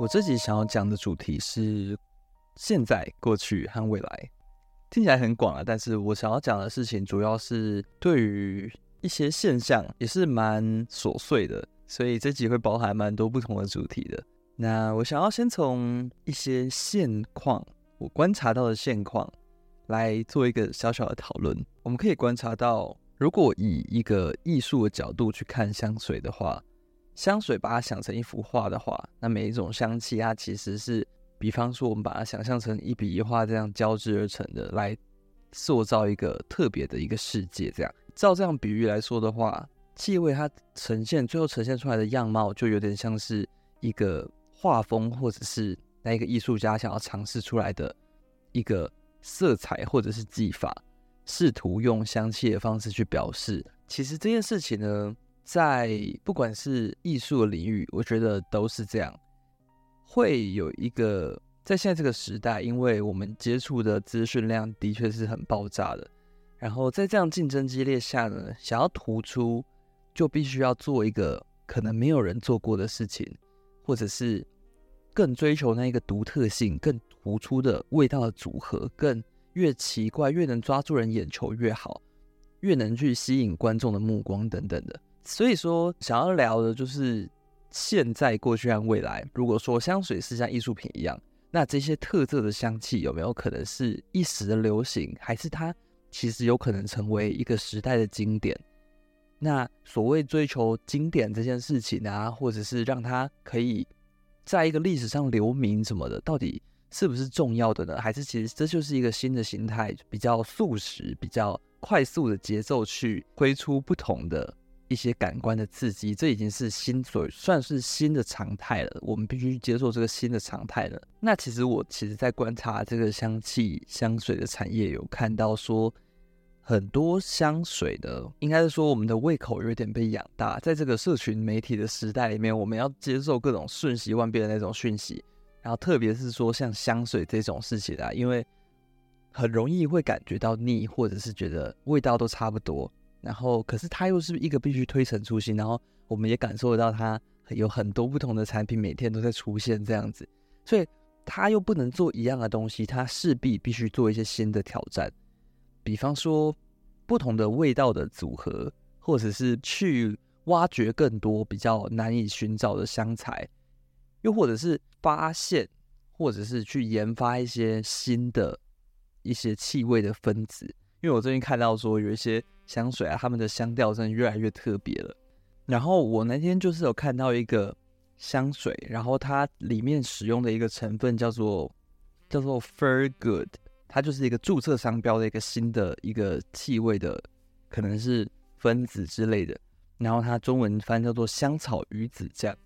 我这集想要讲的主题是现在、过去和未来，听起来很广啊。但是我想要讲的事情主要是对于一些现象，也是蛮琐碎的，所以这集会包含蛮多不同的主题的。那我想要先从一些现况，我观察到的现况来做一个小小的讨论。我们可以观察到，如果以一个艺术的角度去看香水的话，香水把它想成一幅画的话，那每一种香气它其实是，比方说我们把它想象成一笔一画这样交织而成的，来塑造一个特别的一个世界。这样，照这样比喻来说的话，气味它呈现最后呈现出来的样貌，就有点像是一个。画风，或者是那一个艺术家想要尝试出来的一个色彩，或者是技法，试图用香气的方式去表示。其实这件事情呢，在不管是艺术的领域，我觉得都是这样。会有一个在现在这个时代，因为我们接触的资讯量的确是很爆炸的，然后在这样竞争激烈下呢，想要突出，就必须要做一个可能没有人做过的事情，或者是。更追求那一个独特性，更突出的味道的组合，更越奇怪越能抓住人眼球越好，越能去吸引观众的目光等等的。所以说，想要聊的就是现在、过去和未来。如果说香水是像艺术品一样，那这些特色的香气有没有可能是一时的流行，还是它其实有可能成为一个时代的经典？那所谓追求经典这件事情啊，或者是让它可以。在一个历史上留名什么的，到底是不是重要的呢？还是其实这就是一个新的形态，比较速食、比较快速的节奏去推出不同的一些感官的刺激？这已经是新所算是新的常态了。我们必须接受这个新的常态了。那其实我其实在观察这个香气香水的产业，有看到说。很多香水的，应该是说我们的胃口有点被养大，在这个社群媒体的时代里面，我们要接受各种瞬息万变的那种讯息，然后特别是说像香水这种事情啊，因为很容易会感觉到腻，或者是觉得味道都差不多，然后可是它又是一个必须推陈出新，然后我们也感受得到它有很多不同的产品每天都在出现这样子，所以它又不能做一样的东西，它势必必须做一些新的挑战。比方说，不同的味道的组合，或者是去挖掘更多比较难以寻找的香材，又或者是发现，或者是去研发一些新的一些气味的分子。因为我最近看到说，有一些香水啊，它们的香调真的越来越特别了。然后我那天就是有看到一个香水，然后它里面使用的一个成分叫做叫做 Fur Good。它就是一个注册商标的一个新的一个气味的，可能是分子之类的。然后它中文翻叫做香草鱼子酱。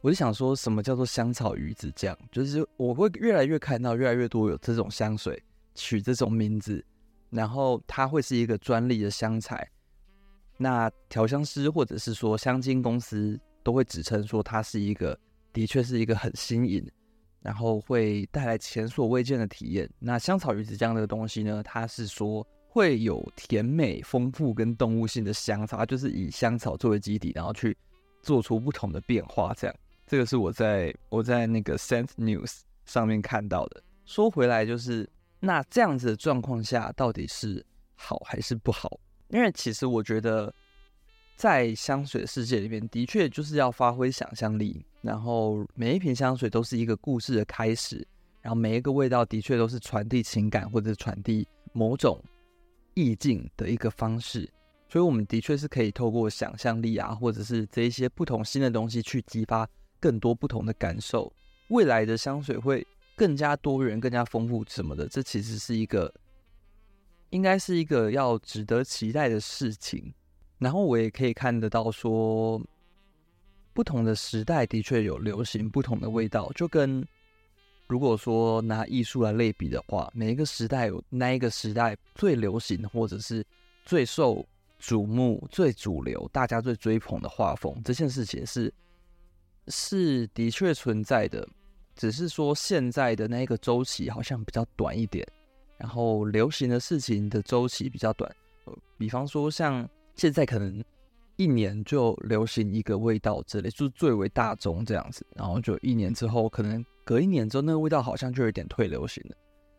我就想说什么叫做香草鱼子酱？就是我会越来越看到越来越多有这种香水取这种名字，然后它会是一个专利的香材。那调香师或者是说香精公司都会指称说它是一个，的确是一个很新颖。然后会带来前所未见的体验。那香草鱼子酱这个东西呢，它是说会有甜美、丰富跟动物性的香草，它就是以香草作为基底，然后去做出不同的变化。这样，这个是我在我在那个 Scent News 上面看到的。说回来，就是那这样子的状况下，到底是好还是不好？因为其实我觉得。在香水世界里面，的确就是要发挥想象力。然后每一瓶香水都是一个故事的开始，然后每一个味道的确都是传递情感或者传递某种意境的一个方式。所以，我们的确是可以透过想象力啊，或者是这一些不同新的东西，去激发更多不同的感受。未来的香水会更加多元、更加丰富什么的，这其实是一个应该是一个要值得期待的事情。然后我也可以看得到，说不同的时代的确有流行不同的味道，就跟如果说拿艺术来类比的话，每一个时代有那一个时代最流行或者是最受瞩目、最主流、大家最追捧的画风，这件事情是是的确存在的，只是说现在的那个周期好像比较短一点，然后流行的事情的周期比较短，比方说像。现在可能一年就流行一个味道之类，就是最为大众这样子。然后就一年之后，可能隔一年之后，那个味道好像就有点退流行了。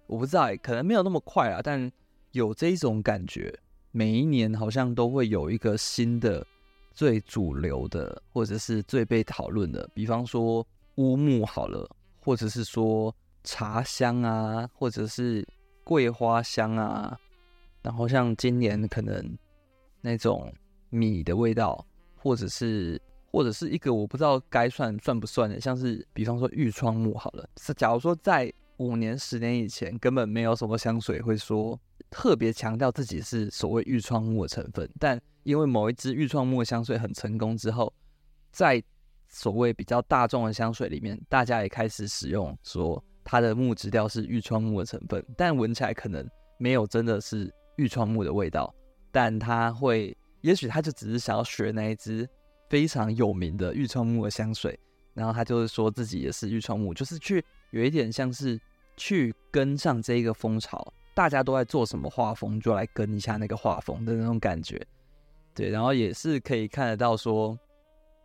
我不知道，可能没有那么快啊，但有这一种感觉。每一年好像都会有一个新的最主流的，或者是最被讨论的，比方说乌木好了，或者是说茶香啊，或者是桂花香啊。然后像今年可能那种米的味道，或者是或者是一个我不知道该算算不算的，像是比方说愈创木好了。是假如说在五年十年以前，根本没有什么香水会说。特别强调自己是所谓愈创木的成分，但因为某一支愈创木的香水很成功之后，在所谓比较大众的香水里面，大家也开始使用说它的木质调是愈创木的成分，但闻起来可能没有真的是愈创木的味道，但它会，也许他就只是想要学那一支非常有名的愈创木的香水，然后他就是说自己也是愈创木，就是去有一点像是去跟上这一个风潮。大家都在做什么画风，就来跟一下那个画风的那种感觉，对，然后也是可以看得到说，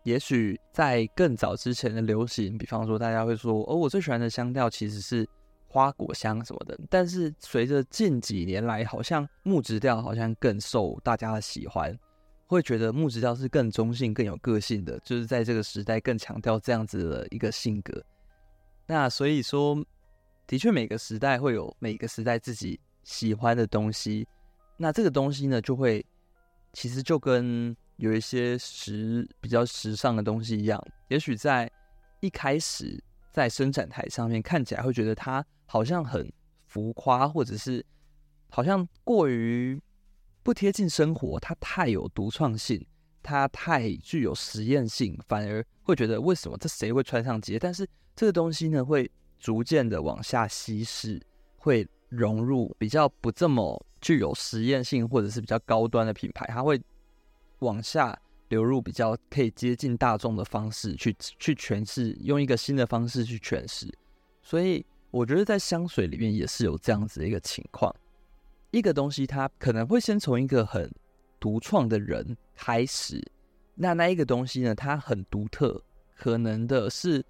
也许在更早之前的流行，比方说大家会说，哦，我最喜欢的香调其实是花果香什么的，但是随着近几年来，好像木质调好像更受大家的喜欢，会觉得木质调是更中性、更有个性的，就是在这个时代更强调这样子的一个性格。那所以说。的确，每个时代会有每个时代自己喜欢的东西。那这个东西呢，就会其实就跟有一些时比较时尚的东西一样。也许在一开始在生产台上面看起来会觉得它好像很浮夸，或者是好像过于不贴近生活，它太有独创性，它太具有实验性，反而会觉得为什么这谁会穿上街？但是这个东西呢，会。逐渐的往下稀释，会融入比较不这么具有实验性或者是比较高端的品牌，它会往下流入比较可以接近大众的方式去去诠释，用一个新的方式去诠释。所以我觉得在香水里面也是有这样子的一个情况，一个东西它可能会先从一个很独创的人开始，那那一个东西呢，它很独特，可能的是。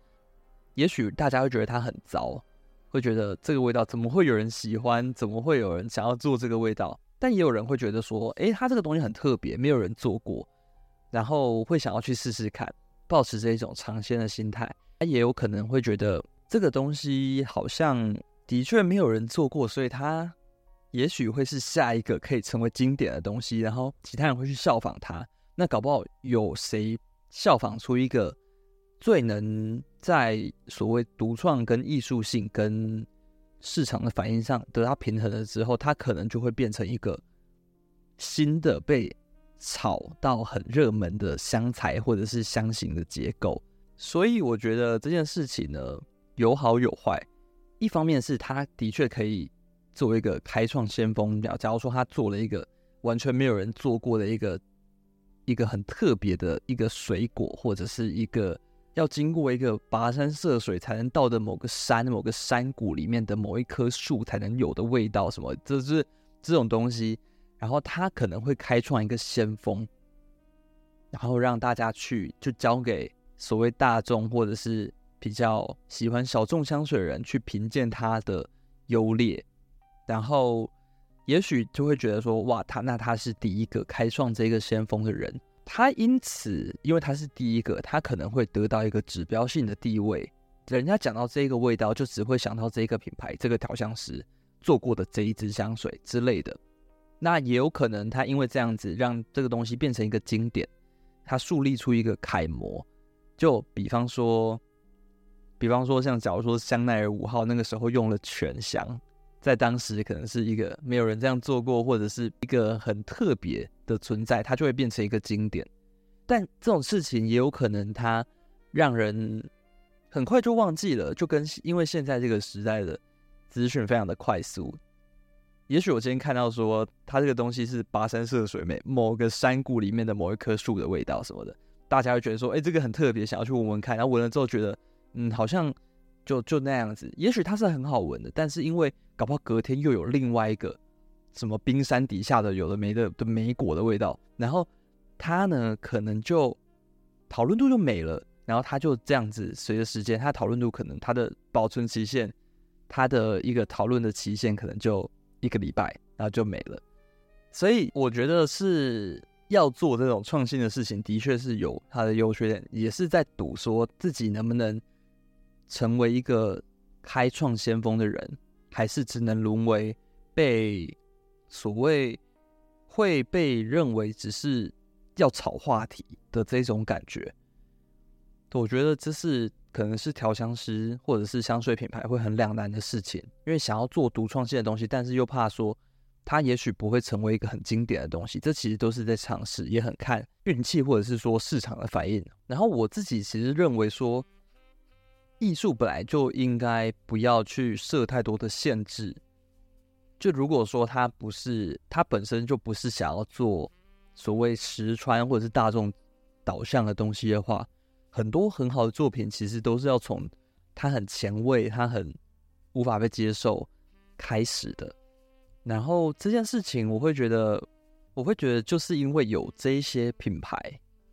也许大家会觉得它很糟，会觉得这个味道怎么会有人喜欢？怎么会有人想要做这个味道？但也有人会觉得说，诶，它这个东西很特别，没有人做过，然后会想要去试试看，抱持着一种尝鲜的心态。他也有可能会觉得这个东西好像的确没有人做过，所以它也许会是下一个可以成为经典的东西，然后其他人会去效仿它。那搞不好有谁效仿出一个最能。在所谓独创跟艺术性跟市场的反应上得到平衡了之后，它可能就会变成一个新的被炒到很热门的香材或者是香型的结构。所以我觉得这件事情呢，有好有坏。一方面是它的确可以作为一个开创先锋，假如说他做了一个完全没有人做过的一个一个很特别的一个水果或者是一个。要经过一个跋山涉水才能到的某个山、某个山谷里面的某一棵树才能有的味道，什么，这是这种东西。然后他可能会开创一个先锋，然后让大家去就交给所谓大众或者是比较喜欢小众香水的人去评鉴它的优劣，然后也许就会觉得说，哇，他那他是第一个开创这个先锋的人。他因此，因为他是第一个，他可能会得到一个指标性的地位。人家讲到这个味道，就只会想到这个品牌、这个调香师做过的这一支香水之类的。那也有可能，他因为这样子，让这个东西变成一个经典，他树立出一个楷模。就比方说，比方说，像假如说香奈儿五号那个时候用了全香。在当时可能是一个没有人这样做过，或者是一个很特别的存在，它就会变成一个经典。但这种事情也有可能它让人很快就忘记了，就跟因为现在这个时代的资讯非常的快速，也许我今天看到说它这个东西是跋山涉水，每某个山谷里面的某一棵树的味道什么的，大家会觉得说，哎，这个很特别，想要去闻闻看，然后闻了之后觉得，嗯，好像。就就那样子，也许它是很好闻的，但是因为搞不好隔天又有另外一个什么冰山底下的有的没的的莓果的味道，然后它呢可能就讨论度就没了，然后它就这样子随着时间，它讨论度可能它的保存期限，它的一个讨论的期限可能就一个礼拜，然后就没了。所以我觉得是要做这种创新的事情，的确是有它的优缺点，也是在赌说自己能不能成为一个开创先锋的人，还是只能沦为被所谓会被认为只是要炒话题的这种感觉。我觉得这是可能是调香师或者是香水品牌会很两难的事情，因为想要做独创性的东西，但是又怕说。它也许不会成为一个很经典的东西，这其实都是在尝试，也很看运气或者是说市场的反应。然后我自己其实认为说，艺术本来就应该不要去设太多的限制。就如果说它不是，它本身就不是想要做所谓实穿或者是大众导向的东西的话，很多很好的作品其实都是要从它很前卫、它很无法被接受开始的。然后这件事情，我会觉得，我会觉得，就是因为有这一些品牌，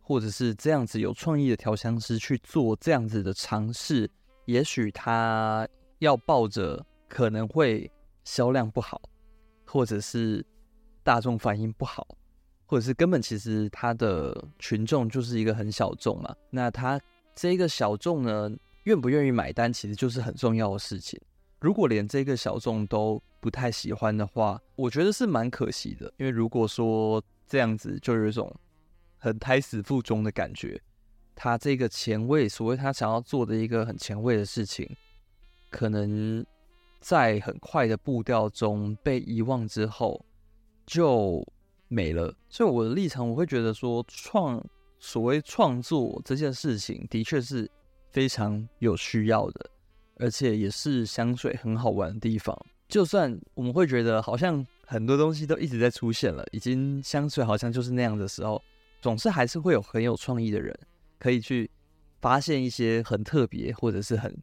或者是这样子有创意的调香师去做这样子的尝试，也许他要抱着可能会销量不好，或者是大众反应不好，或者是根本其实他的群众就是一个很小众嘛。那他这个小众呢，愿不愿意买单，其实就是很重要的事情。如果连这个小众都不太喜欢的话，我觉得是蛮可惜的。因为如果说这样子，就有一种很胎死腹中的感觉。他这个前卫，所谓他想要做的一个很前卫的事情，可能在很快的步调中被遗忘之后就没了。所以我的立场，我会觉得说创所谓创作这件事情，的确是非常有需要的。而且也是香水很好玩的地方。就算我们会觉得好像很多东西都一直在出现了，已经香水好像就是那样的时候，总是还是会有很有创意的人可以去发现一些很特别或者是很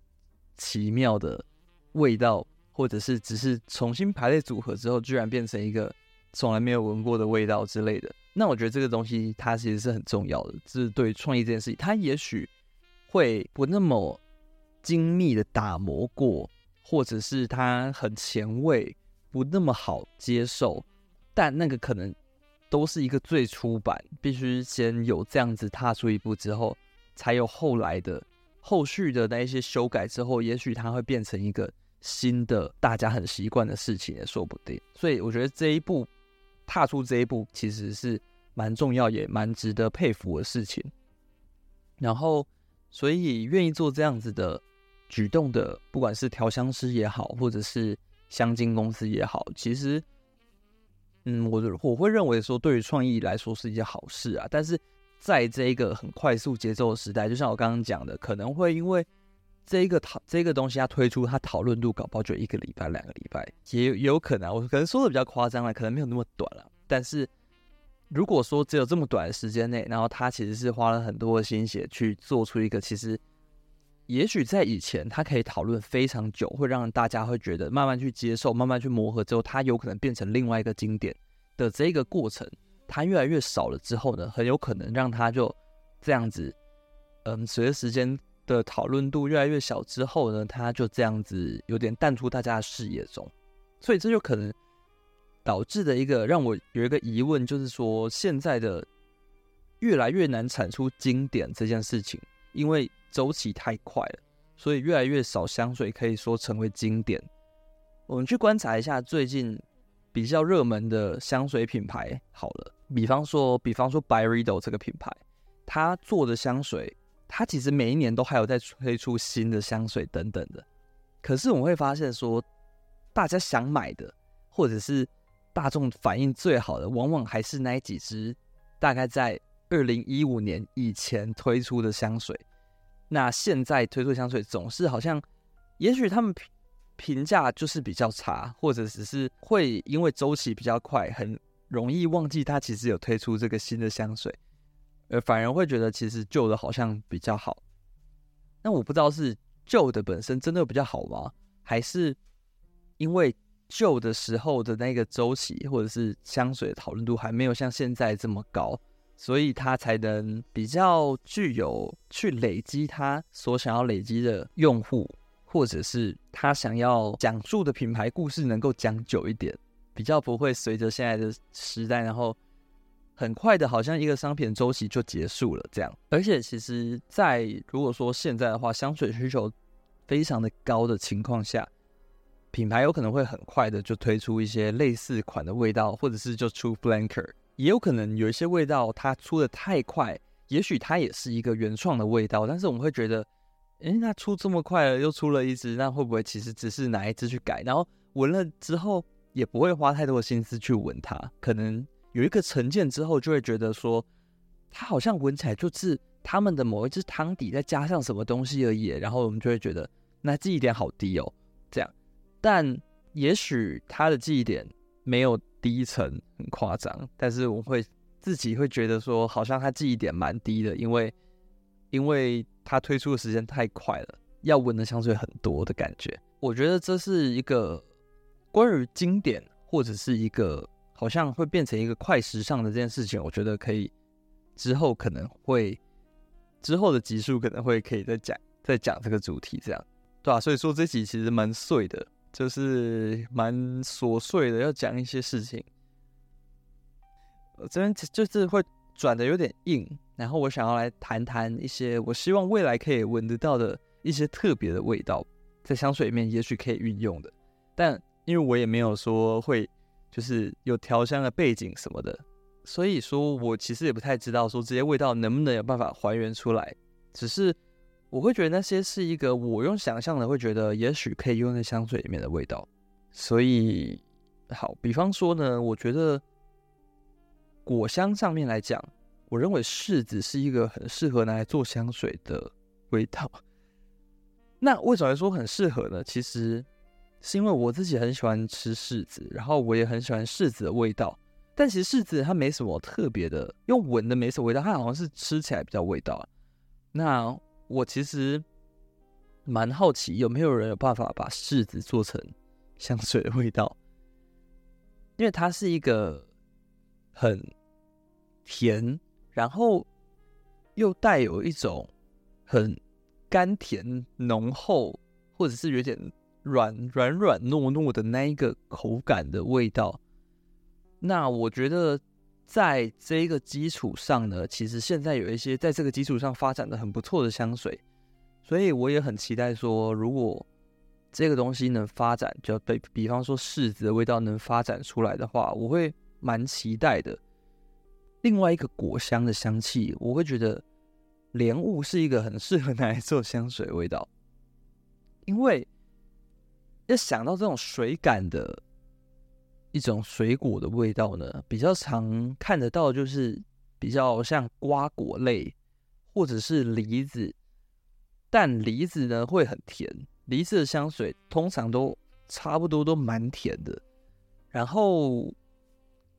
奇妙的味道，或者是只是重新排列组合之后，居然变成一个从来没有闻过的味道之类的。那我觉得这个东西它其实是很重要的，就是对创意这件事情，它也许会不那么。精密的打磨过，或者是它很前卫，不那么好接受，但那个可能都是一个最初版，必须先有这样子踏出一步之后，才有后来的后续的那一些修改之后，也许它会变成一个新的大家很习惯的事情也说不定。所以我觉得这一步踏出这一步其实是蛮重要，也蛮值得佩服的事情。然后，所以愿意做这样子的。举动的，不管是调香师也好，或者是香精公司也好，其实，嗯，我我会认为说，对于创意来说是一件好事啊。但是，在这一个很快速节奏的时代，就像我刚刚讲的，可能会因为这一个讨这个东西它推出，它讨论度搞不好就一个礼拜、两个礼拜，也也有可能。我可能说的比较夸张了，可能没有那么短了。但是，如果说只有这么短的时间内，然后他其实是花了很多的心血去做出一个其实。也许在以前，它可以讨论非常久，会让大家会觉得慢慢去接受，慢慢去磨合之后，它有可能变成另外一个经典的这个过程。它越来越少了之后呢，很有可能让它就这样子，嗯，随着时间的讨论度越来越小之后呢，它就这样子有点淡出大家的视野中。所以这就可能导致的一个让我有一个疑问，就是说现在的越来越难产出经典这件事情，因为。周期太快了，所以越来越少香水可以说成为经典。我们去观察一下最近比较热门的香水品牌好了，比方说，比方说 Byredo 这个品牌，它做的香水，它其实每一年都还有在推出新的香水等等的。可是我们会发现说，大家想买的，或者是大众反应最好的，往往还是那几支大概在二零一五年以前推出的香水。那现在推出香水总是好像，也许他们评评价就是比较差，或者只是会因为周期比较快，很容易忘记它其实有推出这个新的香水，而反而会觉得其实旧的好像比较好。那我不知道是旧的本身真的比较好吗？还是因为旧的时候的那个周期或者是香水讨论度还没有像现在这么高，所以它才能比较具有去累积它所想要累积的用户，或者是他想要讲述的品牌故事能够讲久一点，比较不会随着现在的时代，然后很快的，好像一个商品周期就结束了这样。而且其实，在如果说现在的话，香水需求非常的高的情况下，品牌有可能会很快的就推出一些类似款的味道，或者是就出 flanker，也有可能有一些味道它出的太快，也许它也是一个原创的味道，但是我们会觉得，诶，那出这么快了，又出了一支，那会不会其实只是哪一支去改，然后闻了之后也不会花太多的心思去闻它，可能有一个成见之后就会觉得说，它好像闻起来就是他们的某一支汤底再加上什么东西而已，然后我们就会觉得那记忆点好低哦，这样。但也许它的记忆点没有低层很夸张，但是我会自己会觉得说，好像它记忆点蛮低的，因为因为它推出的时间太快了，要闻的香水很多的感觉。我觉得这是一个关于经典或者是一个好像会变成一个快时尚的这件事情，我觉得可以之后可能会之后的集数可能会可以再讲再讲这个主题，这样对吧、啊？所以说这集其实蛮碎的。就是蛮琐碎的，要讲一些事情。我这边就是会转的有点硬，然后我想要来谈谈一些我希望未来可以闻得到的一些特别的味道，在香水里面也许可以运用的。但因为我也没有说会就是有调香的背景什么的，所以说我其实也不太知道说这些味道能不能有办法还原出来，只是。我会觉得那些是一个我用想象的，会觉得也许可以用在香水里面的味道。所以，好，比方说呢，我觉得果香上面来讲，我认为柿子是一个很适合拿来做香水的味道。那为什么说很适合呢？其实是因为我自己很喜欢吃柿子，然后我也很喜欢柿子的味道。但其实柿子它没什么特别的，用闻的没什么味道，它好像是吃起来比较味道。那我其实蛮好奇，有没有人有办法把柿子做成香水的味道？因为它是一个很甜，然后又带有一种很甘甜浓厚，或者是有点软软软糯糯的那一个口感的味道。那我觉得。在这个基础上呢，其实现在有一些在这个基础上发展的很不错的香水，所以我也很期待说，如果这个东西能发展，就比比方说柿子的味道能发展出来的话，我会蛮期待的。另外一个果香的香气，我会觉得莲雾是一个很适合拿来做香水味道，因为要想到这种水感的。一种水果的味道呢，比较常看得到，就是比较像瓜果类，或者是梨子。但梨子呢会很甜，梨子的香水通常都差不多都蛮甜的。然后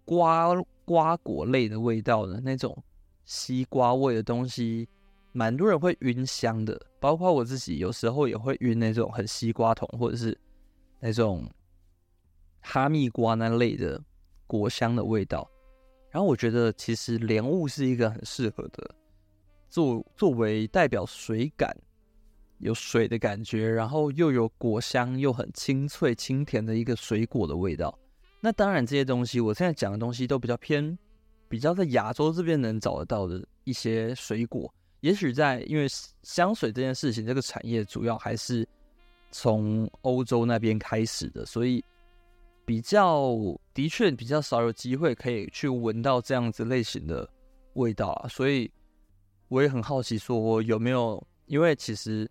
瓜瓜果类的味道呢，那种西瓜味的东西，蛮多人会晕香的，包括我自己有时候也会晕那种很西瓜桶，或者是那种。哈密瓜那类的果香的味道，然后我觉得其实莲雾是一个很适合的，作作为代表水感，有水的感觉，然后又有果香，又很清脆清甜的一个水果的味道。那当然这些东西，我现在讲的东西都比较偏，比较在亚洲这边能找得到的一些水果。也许在因为香水这件事情，这个产业主要还是从欧洲那边开始的，所以。比较的确比较少有机会可以去闻到这样子类型的味道啊，所以我也很好奇，说有没有？因为其实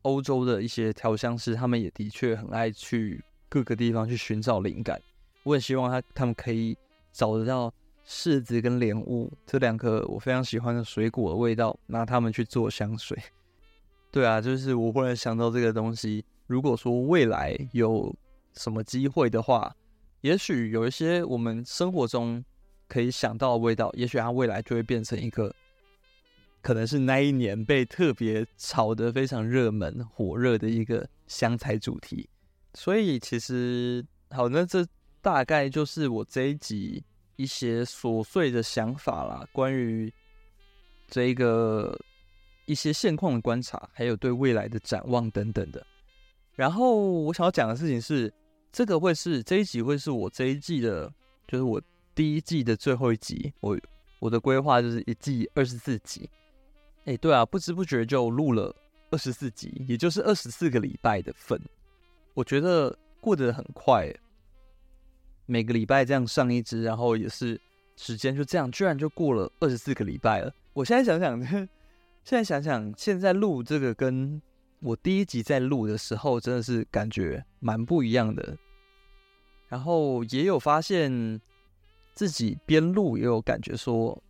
欧洲的一些调香师，他们也的确很爱去各个地方去寻找灵感。我也希望他他们可以找得到柿子跟莲雾这两个我非常喜欢的水果的味道，拿它们去做香水。对啊，就是我忽然想到这个东西，如果说未来有。什么机会的话，也许有一些我们生活中可以想到的味道，也许它未来就会变成一个，可能是那一年被特别炒得非常热门、火热的一个香材主题。所以其实好，那这大概就是我这一集一些琐碎的想法啦，关于这一个一些现况的观察，还有对未来的展望等等的。然后我想要讲的事情是，这个会是这一集会是我这一季的，就是我第一季的最后一集。我我的规划就是一季二十四集。哎，对啊，不知不觉就录了二十四集，也就是二十四个礼拜的份。我觉得过得很快，每个礼拜这样上一支，然后也是时间就这样，居然就过了二十四个礼拜了。我现在想想，现在想想，现在录这个跟我第一集在录的时候，真的是感觉蛮不一样的。然后也有发现自己边录也有感觉说，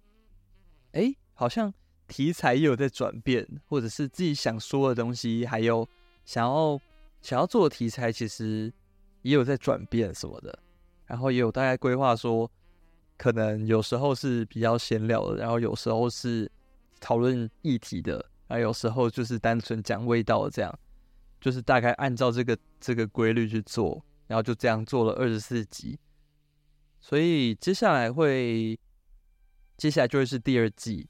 哎，好像题材也有在转变，或者是自己想说的东西，还有想要。想要做的题材其实也有在转变什么的，然后也有大概规划说，可能有时候是比较闲聊的，然后有时候是讨论议题的，然后有时候就是单纯讲味道的这样，就是大概按照这个这个规律去做，然后就这样做了二十四集，所以接下来会，接下来就会是第二季，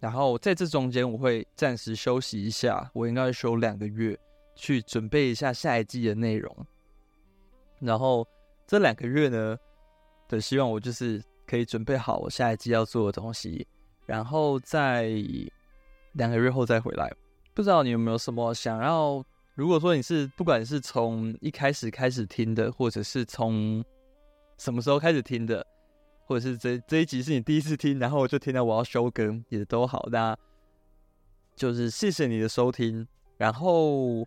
然后在这中间我会暂时休息一下，我应该会休两个月。去准备一下下一季的内容，然后这两个月呢，的希望我就是可以准备好我下一季要做的东西，然后在两个月后再回来。不知道你有没有什么想要？如果说你是不管是从一开始开始听的，或者是从什么时候开始听的，或者是这这一集是你第一次听，然后我就听到我要休更，也都好，那就是谢谢你的收听，然后。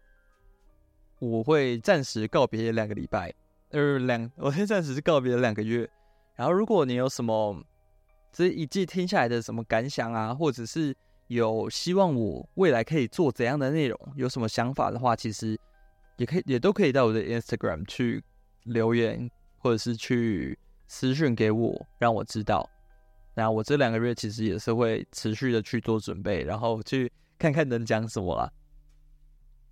我会暂时告别两个礼拜，呃，两，我先暂时是告别了两个月。然后，如果你有什么这一季听下来的什么感想啊，或者是有希望我未来可以做怎样的内容，有什么想法的话，其实也可以，也都可以到我的 Instagram 去留言，或者是去私讯给我，让我知道。那我这两个月其实也是会持续的去做准备，然后去看看能讲什么啦。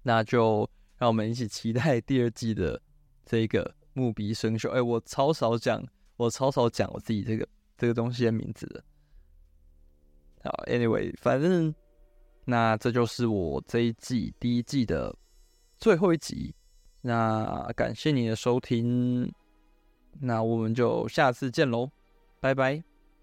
那就。让我们一起期待第二季的这个木鼻生锈。哎，我超少讲，我超少讲我自己这个这个东西的名字的。好，Anyway，反正那这就是我这一季第一季的最后一集。那感谢你的收听，那我们就下次见喽，拜拜。